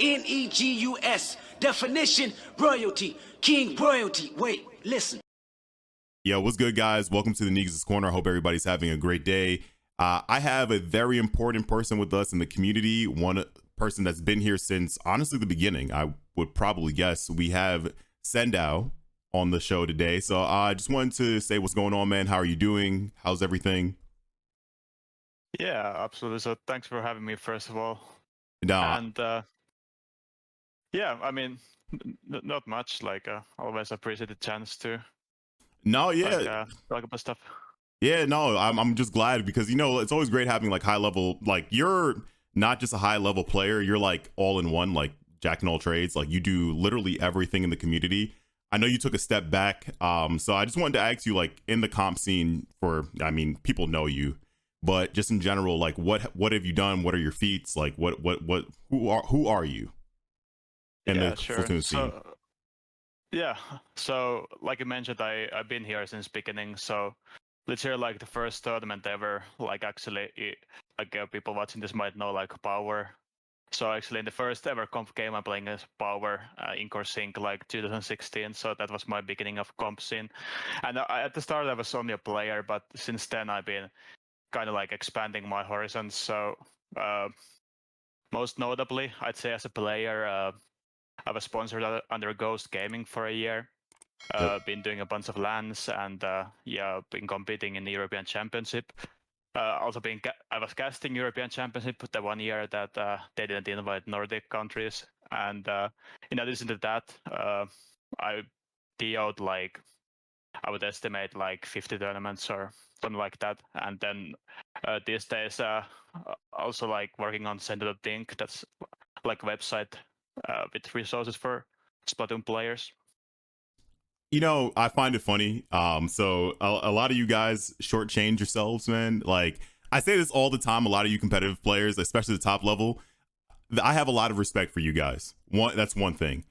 N E G U S. Definition royalty. King royalty. Wait, listen. Yo, what's good, guys? Welcome to the Negus Corner. I hope everybody's having a great day. Uh, I have a very important person with us in the community, one person that's been here since honestly the beginning. I would probably guess we have Sendou on the show today. So uh, I just wanted to say what's going on, man. How are you doing? How's everything? Yeah, absolutely. So thanks for having me, first of all. Nah. And uh, yeah, I mean, n- not much. Like, uh, always appreciate the chance to no, yeah, like, uh, talk about stuff. Yeah, no, I'm I'm just glad because you know it's always great having like high level like you're not just a high level player, you're like all in one, like jack and all trades. Like you do literally everything in the community. I know you took a step back, um, so I just wanted to ask you, like in the comp scene, for I mean, people know you, but just in general, like what what have you done? What are your feats? Like what what what who are who are you? In yeah, the sure. Splatoon scene. So, yeah, so like you mentioned, I I've been here since beginning. So literally like the first tournament ever. Like actually, like uh, people watching this might know like Power. So actually, in the first ever comp game, I'm playing as Power uh, in Sync like 2016. So that was my beginning of comp scene. And I, at the start, I was only a player, but since then, I've been kind of like expanding my horizons. So uh, most notably, I'd say as a player, uh, I was sponsored under Ghost Gaming for a year. Uh, yep. Been doing a bunch of LANs and uh, yeah, been competing in the European Championship. Uh, also been ca- I was casting European Championship but the one year that uh, they didn't invite Nordic countries, and uh, in addition to that, uh, I TO'd like I would estimate like 50 tournaments or something like that. And then uh, these days, uh, also like working on Sendou.ink, that's like a website uh, with resources for Splatoon players. You know, I find it funny. Um, so a, a lot of you guys shortchange yourselves, man. Like I say this all the time. A lot of you competitive players, especially the top level, I have a lot of respect for you guys. One, that's one thing.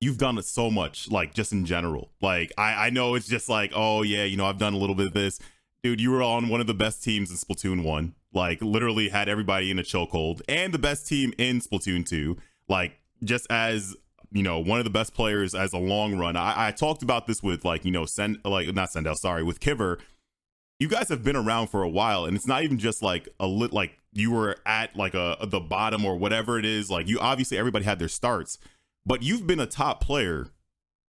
You've done so much, like just in general. Like I, I know it's just like, oh yeah, you know, I've done a little bit of this, dude. You were on one of the best teams in Splatoon one. Like literally had everybody in a chokehold, and the best team in Splatoon two. Like just as you know one of the best players as a long run. I, I talked about this with like you know send like not Sendell, sorry, with Kiver. You guys have been around for a while, and it's not even just like a lit like you were at like a the bottom or whatever it is. Like you obviously everybody had their starts, but you've been a top player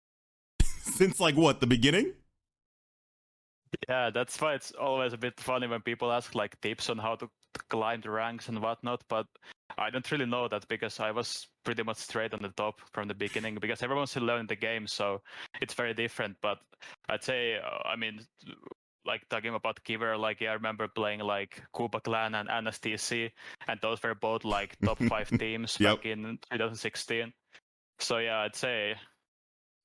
since like what the beginning. Yeah, that's why it's always a bit funny when people ask like tips on how to climb the ranks and whatnot. But I don't really know that because I was pretty much straight on the top from the beginning because everyone's still learning the game, so it's very different. But I'd say, uh, I mean, like talking about Kiver, like yeah, I remember playing like Kuba Clan and NSTC, and those were both like top five teams yep. back in 2016. So yeah, I'd say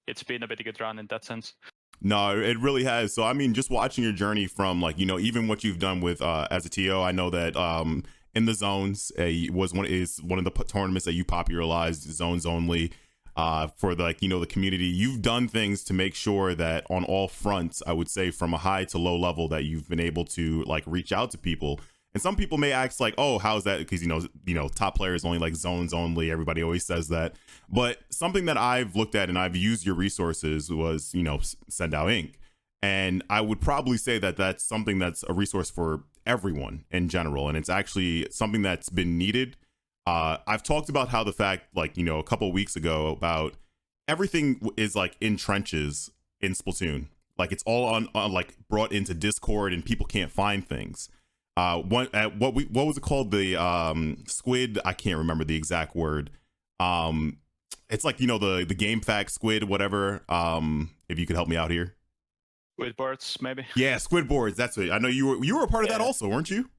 it's been a pretty good run in that sense. No, it really has. So I mean, just watching your journey from like you know even what you've done with uh, as a TO, I know that um, in the zones uh, was one is one of the tournaments that you popularized zones only uh, for the like you know the community. You've done things to make sure that on all fronts, I would say from a high to low level, that you've been able to like reach out to people. And some people may ask like, "Oh, how's that?" Because you know, you know, top players only like zones only. Everybody always says that. But something that I've looked at and I've used your resources was, you know, Sendou.ink. And I would probably say that that's something that's a resource for everyone in general, and it's actually something that's been needed. Uh, I've talked about how the fact, like you know, a couple weeks ago, about everything is like in trenches in Splatoon. Like it's all on, on like brought into Discord, and people can't find things. Uh, one at what we what was it called? The um squid. I can't remember the exact word. Um, it's like you know the the game fact squid, whatever. Um, if you could help me out here. Squidboards, maybe. Yeah, squid boards. That's it. I know you were you were a part of yeah. that also, weren't you?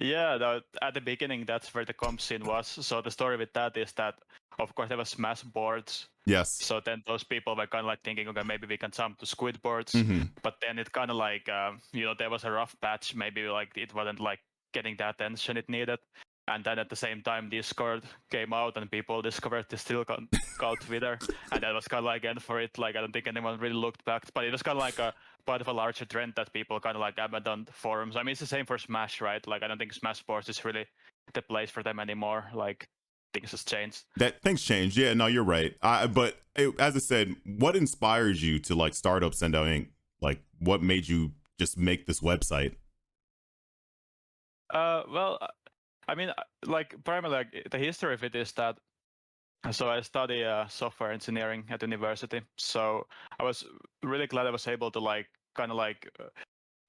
Yeah, the, at the beginning, that's where the comp scene was. So the story with that is that, of course, there was Smash boards. Yes. So then those people were kind of like thinking, okay, maybe we can jump to Squid boards. Mm-hmm. But then it kind of like, um, you know, there was a rough patch. Maybe like it wasn't like getting the attention it needed and then at the same time discord came out and people discovered the still called twitter and that was kind of like end for it like i don't think anyone really looked back but it was kind of like a part of a larger trend that people kind of like abandoned forums i mean it's the same for smash right like i don't think smash boards is really the place for them anymore like things has changed. That things changed Yeah, no, you're right. I, but it, as I said, what inspires you to like start up Sendou.ink? Like, what made you just make this website? Uh, well, I mean, like primarily, the history of it is that. So I study uh, software engineering at university. So I was really glad I was able to like kind of like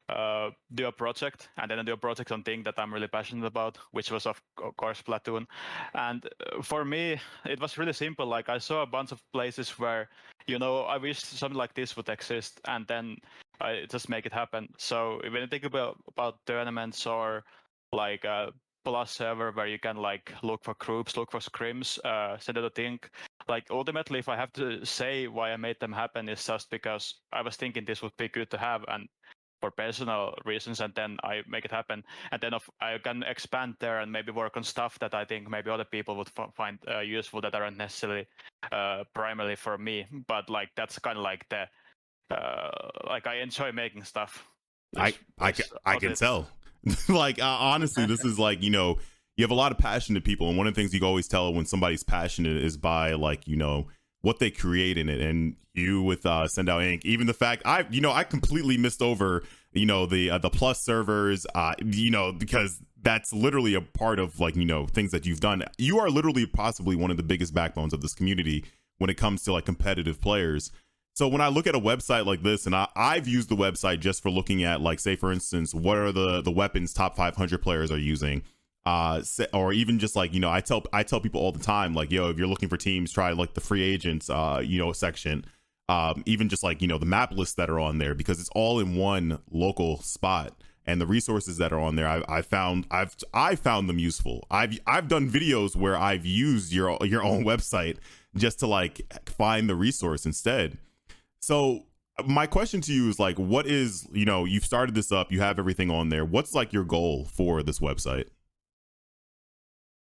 uh, do a project and then do a project on thing that I'm really passionate about, which was of course Splatoon. And uh, for me, it was really simple. Like I saw a bunch of places where, you know, I wish something like this would exist, and then I just make it happen. So when you think about about tournaments or like uh, plus server where you can like look for groups, look for scrims, uh, Sendou.ink. Like ultimately, if I have to say why I made them happen, is just because I was thinking this would be good to have, and for personal reasons and then I make it happen. And then I can expand there and maybe work on stuff that I think maybe other people would f- find uh, useful that aren't necessarily uh, primarily for me. But like that's kind of like the uh, like I enjoy making stuff. I I, can, I can tell like uh, honestly this is like you know you have a lot of passionate people and one of the things you always tell when somebody's passionate is by like you know what they create in it. And you with uh, Sendou.ink. Even the fact I, you know, I completely missed over, you know, the uh, the plus servers, uh, you know, because that's literally a part of like you know things that you've done. You are literally possibly one of the biggest backbones of this community when it comes to like competitive players. So when I look at a website like this, and I, I've used the website just for looking at like, say, for instance, what are the the weapons top 500 players are using? Uh or even just like you know i tell i tell people all the time like yo if you're looking for teams try like the free agents uh you know section. Um even just like you know the map lists that are on there because it's all in one local spot. And the resources that are on there I, I found i've i found them useful. I've i've done videos where i've used your your own website just to like find the resource instead so my question to you is like what is you know you've started this up you have everything on there. What's like your goal for this website?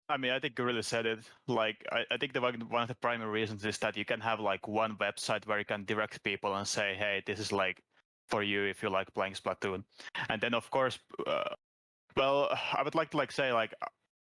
I mean, I think really said it. Like, I, I think the one, one of the primary reasons is that you can have like one website where you can direct people and say, "Hey, this is like for you if you like playing Splatoon," and then of course, uh, well, I would like to like say like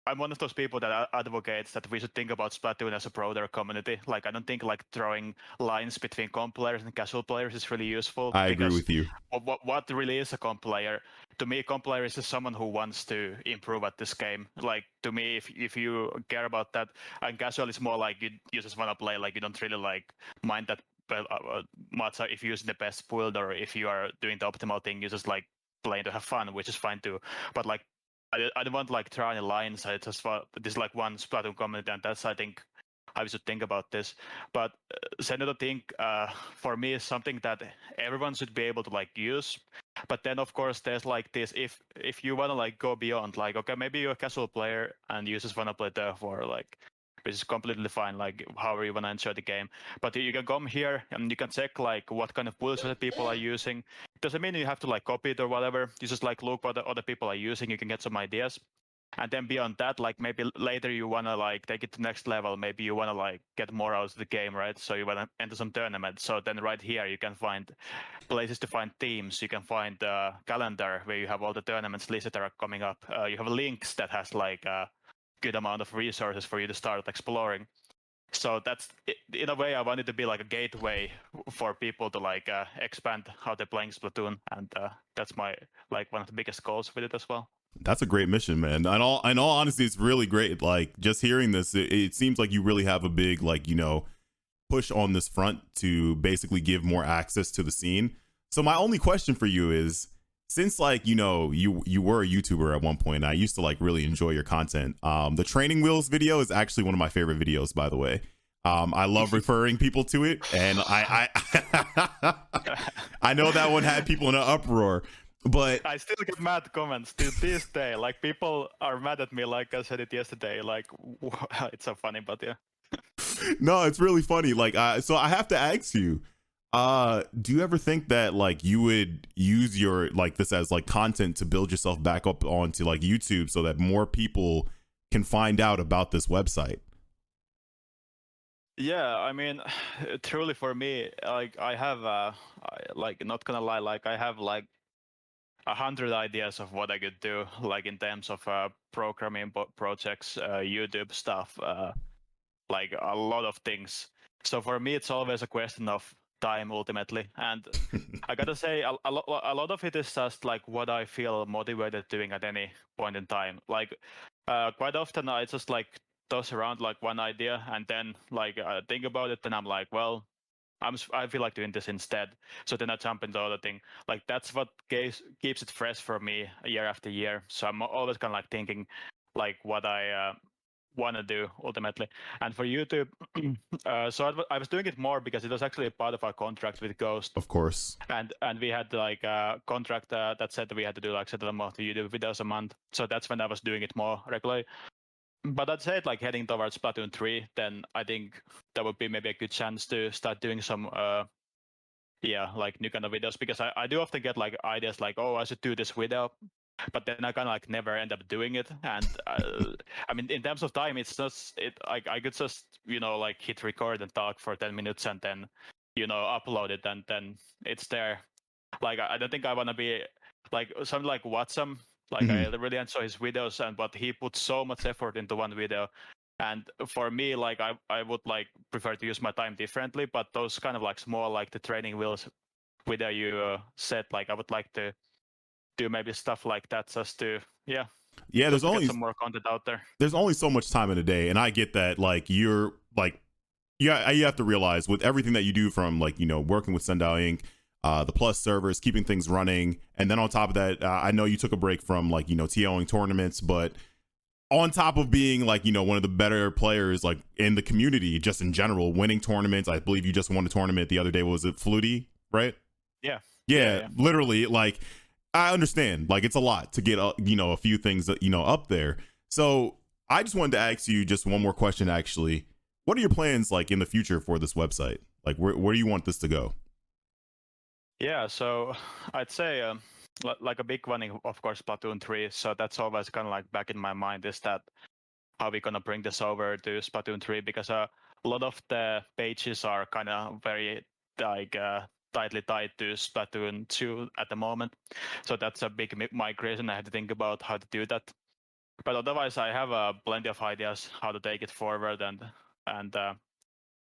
I'm one of those people that advocates that we should think about Splatoon as a broader community. Like, I don't think like drawing lines between comp players and casual players is really useful. I agree with you. What, what really is a comp player? To me, a comp player is someone who wants to improve at this game. Like to me, if if you care about that, and casual is more like you, you just want to play. Like you don't really like mind that uh, uh, much if you're using the best build or if you are doing the optimal thing. You just like playing to have fun, which is fine too. But like I, I don't want like draw any lines. I just want this like one Splatoon comment, and that's I think how we should think about this. But uh, Sendou.ink uh, for me is something that everyone should be able to like use. But then of course there's like this if if you wanna like go beyond like okay maybe you're a casual player and you just wanna play for like which is completely fine, like however you want to enjoy the game. But you can come here and you can check like what kind of bullshit people are using. Doesn't mean you have to like copy it or whatever. You just like look what the other people are using. You can get some ideas. And then beyond that, like maybe later you wanna like take it to next level. Maybe you wanna like get more out of the game, right? So you wanna enter some tournament. So then right here you can find places to find teams. You can find a calendar where you have all the tournaments listed that are coming up. Uh, you have links that has like a good amount of resources for you to start exploring so that's in a way i wanted to be like a gateway for people to like uh, expand how they're playing splatoon and uh, that's my like one of the biggest goals with it as well. That's a great mission man. In all in all honesty it's really great like just hearing this it, it seems like you really have a big like you know push on this front to basically give more access to the scene. So my only question for you is since like you know you you were a youtuber at one point i used to like really enjoy your content. Um the training wheels video is actually one of my favorite videos by the way. Um i love referring people to it and i i i know that one had people in an uproar but i still get mad comments to this day. Like people are mad at me like i said it yesterday. Like it's so funny but yeah. No it's really funny. Like uh, so i have to ask you uh, do you ever think that like you would use your like this as like content to build yourself back up onto like YouTube so that more people can find out about this website? Yeah, I mean, truly for me, like I have, uh, like not gonna lie, like I have like a hundred ideas of what I could do, like in terms of uh, programming projects, uh, YouTube stuff, uh, like a lot of things. So for me, it's always a question of time ultimately, and I gotta say, a, a, lo- a lot of it is just like what I feel motivated doing at any point in time. Like uh, quite often, I just like toss around like one idea and then like think about it, and I'm like, well, I'm I feel like doing this instead. So then I jump into other thing. Like that's what keeps keeps it fresh for me year after year. So I'm always kind of like thinking like what I uh, want to do ultimately. And for YouTube, uh, so I, I, was doing it more because it was actually a part of our contract with Ghost. Of course. And and we had like a contract uh, that said that we had to do like certain amount of YouTube videos a month. So that's when I was doing it more regularly but I'd say it like heading towards Splatoon 3, then I think that would be maybe a good chance to start doing some uh yeah, like new kind of videos because I, I do often get like ideas like, oh, I should do this video, but then I kind of like never end up doing it. And uh, I mean, in terms of time, it's just it. I I could just you know like hit record and talk for ten minutes and then you know upload it and then it's there. Like I, don't think I want to be like something like Watson like mm-hmm. I really enjoy his videos, and but he puts so much effort into one video. And for me, like I, I would like prefer to use my time differently. But those kind of like small, like the training wheels video you uh, said, like I would like to do maybe stuff like that just to yeah. Yeah, there's only some more content out there. There's only so much time in a day, and I get that. Like you're like, yeah, you have to realize with everything that you do from like you know working with Sendou.ink uh, the plus servers, keeping things running, and then on top of that, uh, I know you took a break from like you know TOing tournaments, but on top of being like you know one of the better players like in the community, just in general, winning tournaments. I believe you just won a tournament the other day. Was it Flutie, right? Yeah. Yeah, yeah, yeah. literally. Like I understand, like it's a lot to get uh, you know a few things that you know up there. So I just wanted to ask you just one more question. Actually, what are your plans like in the future for this website? Like where where do you want this to go? Yeah, so I'd say um, like a big one, of course, Splatoon 3. So that's always kind of like back in my mind is that how we gonna bring this over to Splatoon 3 because uh, a lot of the pages are kind of very like uh, tightly tied to Splatoon 2 at the moment. So that's a big migration. I had to think about how to do that. But otherwise, I have uh, plenty of ideas how to take it forward and and uh,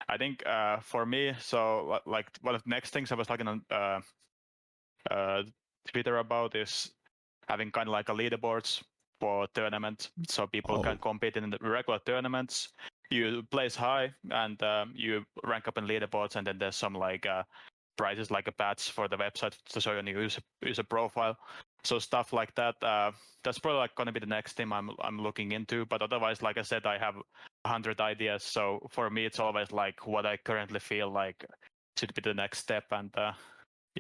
I think uh, for me, so like one of the next things I was talking on uh, uh, Twitter about is having kind of like a leaderboards for tournament, so people oh. can compete in the regular tournaments. You place high and um, you rank up in leaderboards, and then there's some like prizes like a patch for the website to show your user user profile. So stuff like that. Uh, that's probably like going to be the next thing I'm I'm looking into. But otherwise, like I said, I have hundred ideas. So for me, it's always like what I currently feel like should be the next step, and uh,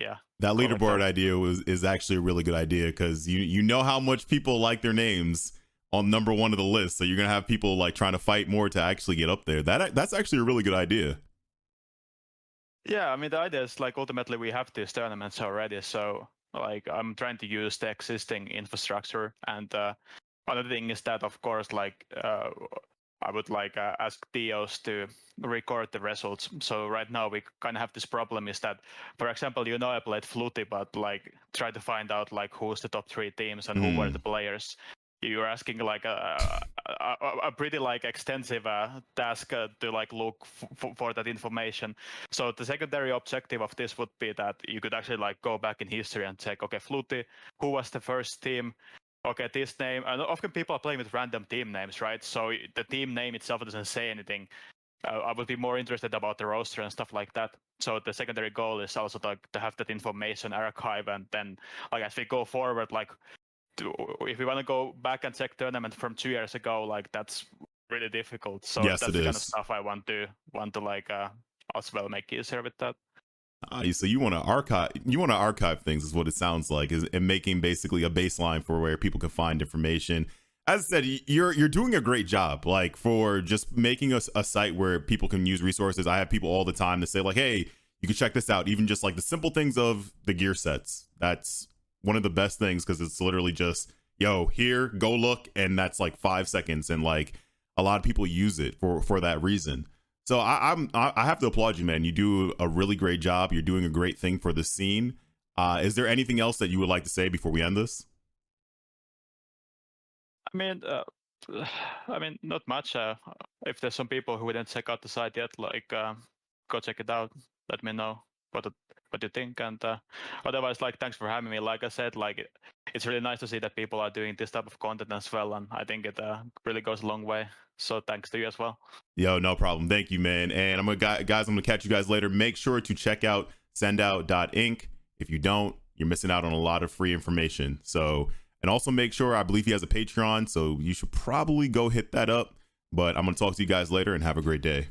yeah. That leaderboard idea was is actually a really good idea because you you know how much people like their names on number one of the list, so you're gonna have people like trying to fight more to actually get up there. That that's actually a really good idea. Yeah, I mean the idea is like ultimately we have these tournaments already, so like I'm trying to use the existing infrastructure, and uh, another thing is that of course like uh, I would like uh, ask TOs to record the results. So right now we kind of have this problem is that, for example, you know I played Flutie, but like try to find out like who's the top three teams and mm. who were hmm. the players. You're asking like a, a, a pretty like extensive uh, task uh, to like look f- for that information. So the secondary objective of this would be that you could actually like go back in history and check, okay, Flutie, who was the first team? okay, this name, and often people are playing with random team names, right? So the team name itself doesn't say anything. Uh, I would be more interested about the roster and stuff like that. So the secondary goal is also to, to have that information archive, and then like as we go forward, like if we want to go back and check tournament from two years ago, like that's really difficult. So yes, that's the is. kind of stuff I want to want to like uh, as well make easier with that. Uh, so you want to archive you want to archive things is what it sounds like is and making basically a baseline for where people can find information as i said you're you're doing a great job like for just making us a, a site where people can use resources i have people all the time to say like hey you can check this out even just like the simple things of the gear sets that's one of the best things because it's literally just yo here go look and that's like five seconds and like a lot of people use it for for that reason so I, I'm I have to applaud you, man. You do a really great job. You're doing a great thing for the scene. Uh, Uh, is there anything else that you would like to say before we end this? I mean, uh, I mean, not much. Uh, if there's some people who didn't check out the site yet, like uh, go check it out. Let me know what what you think. And uh, otherwise, like, thanks for having me. Like I said, like it's really nice to see that people are doing this type of content as well, and I think it uh, really goes a long way. So thanks to you as well. Yo, no problem. Thank you, man. And I'm gonna guys, I'm gonna catch you guys later. Make sure to check out sendou.ink. If you don't, you're missing out on a lot of free information. So and also make sure I believe he has a Patreon, so you should probably go hit that up. But I'm gonna talk to you guys later and have a great day.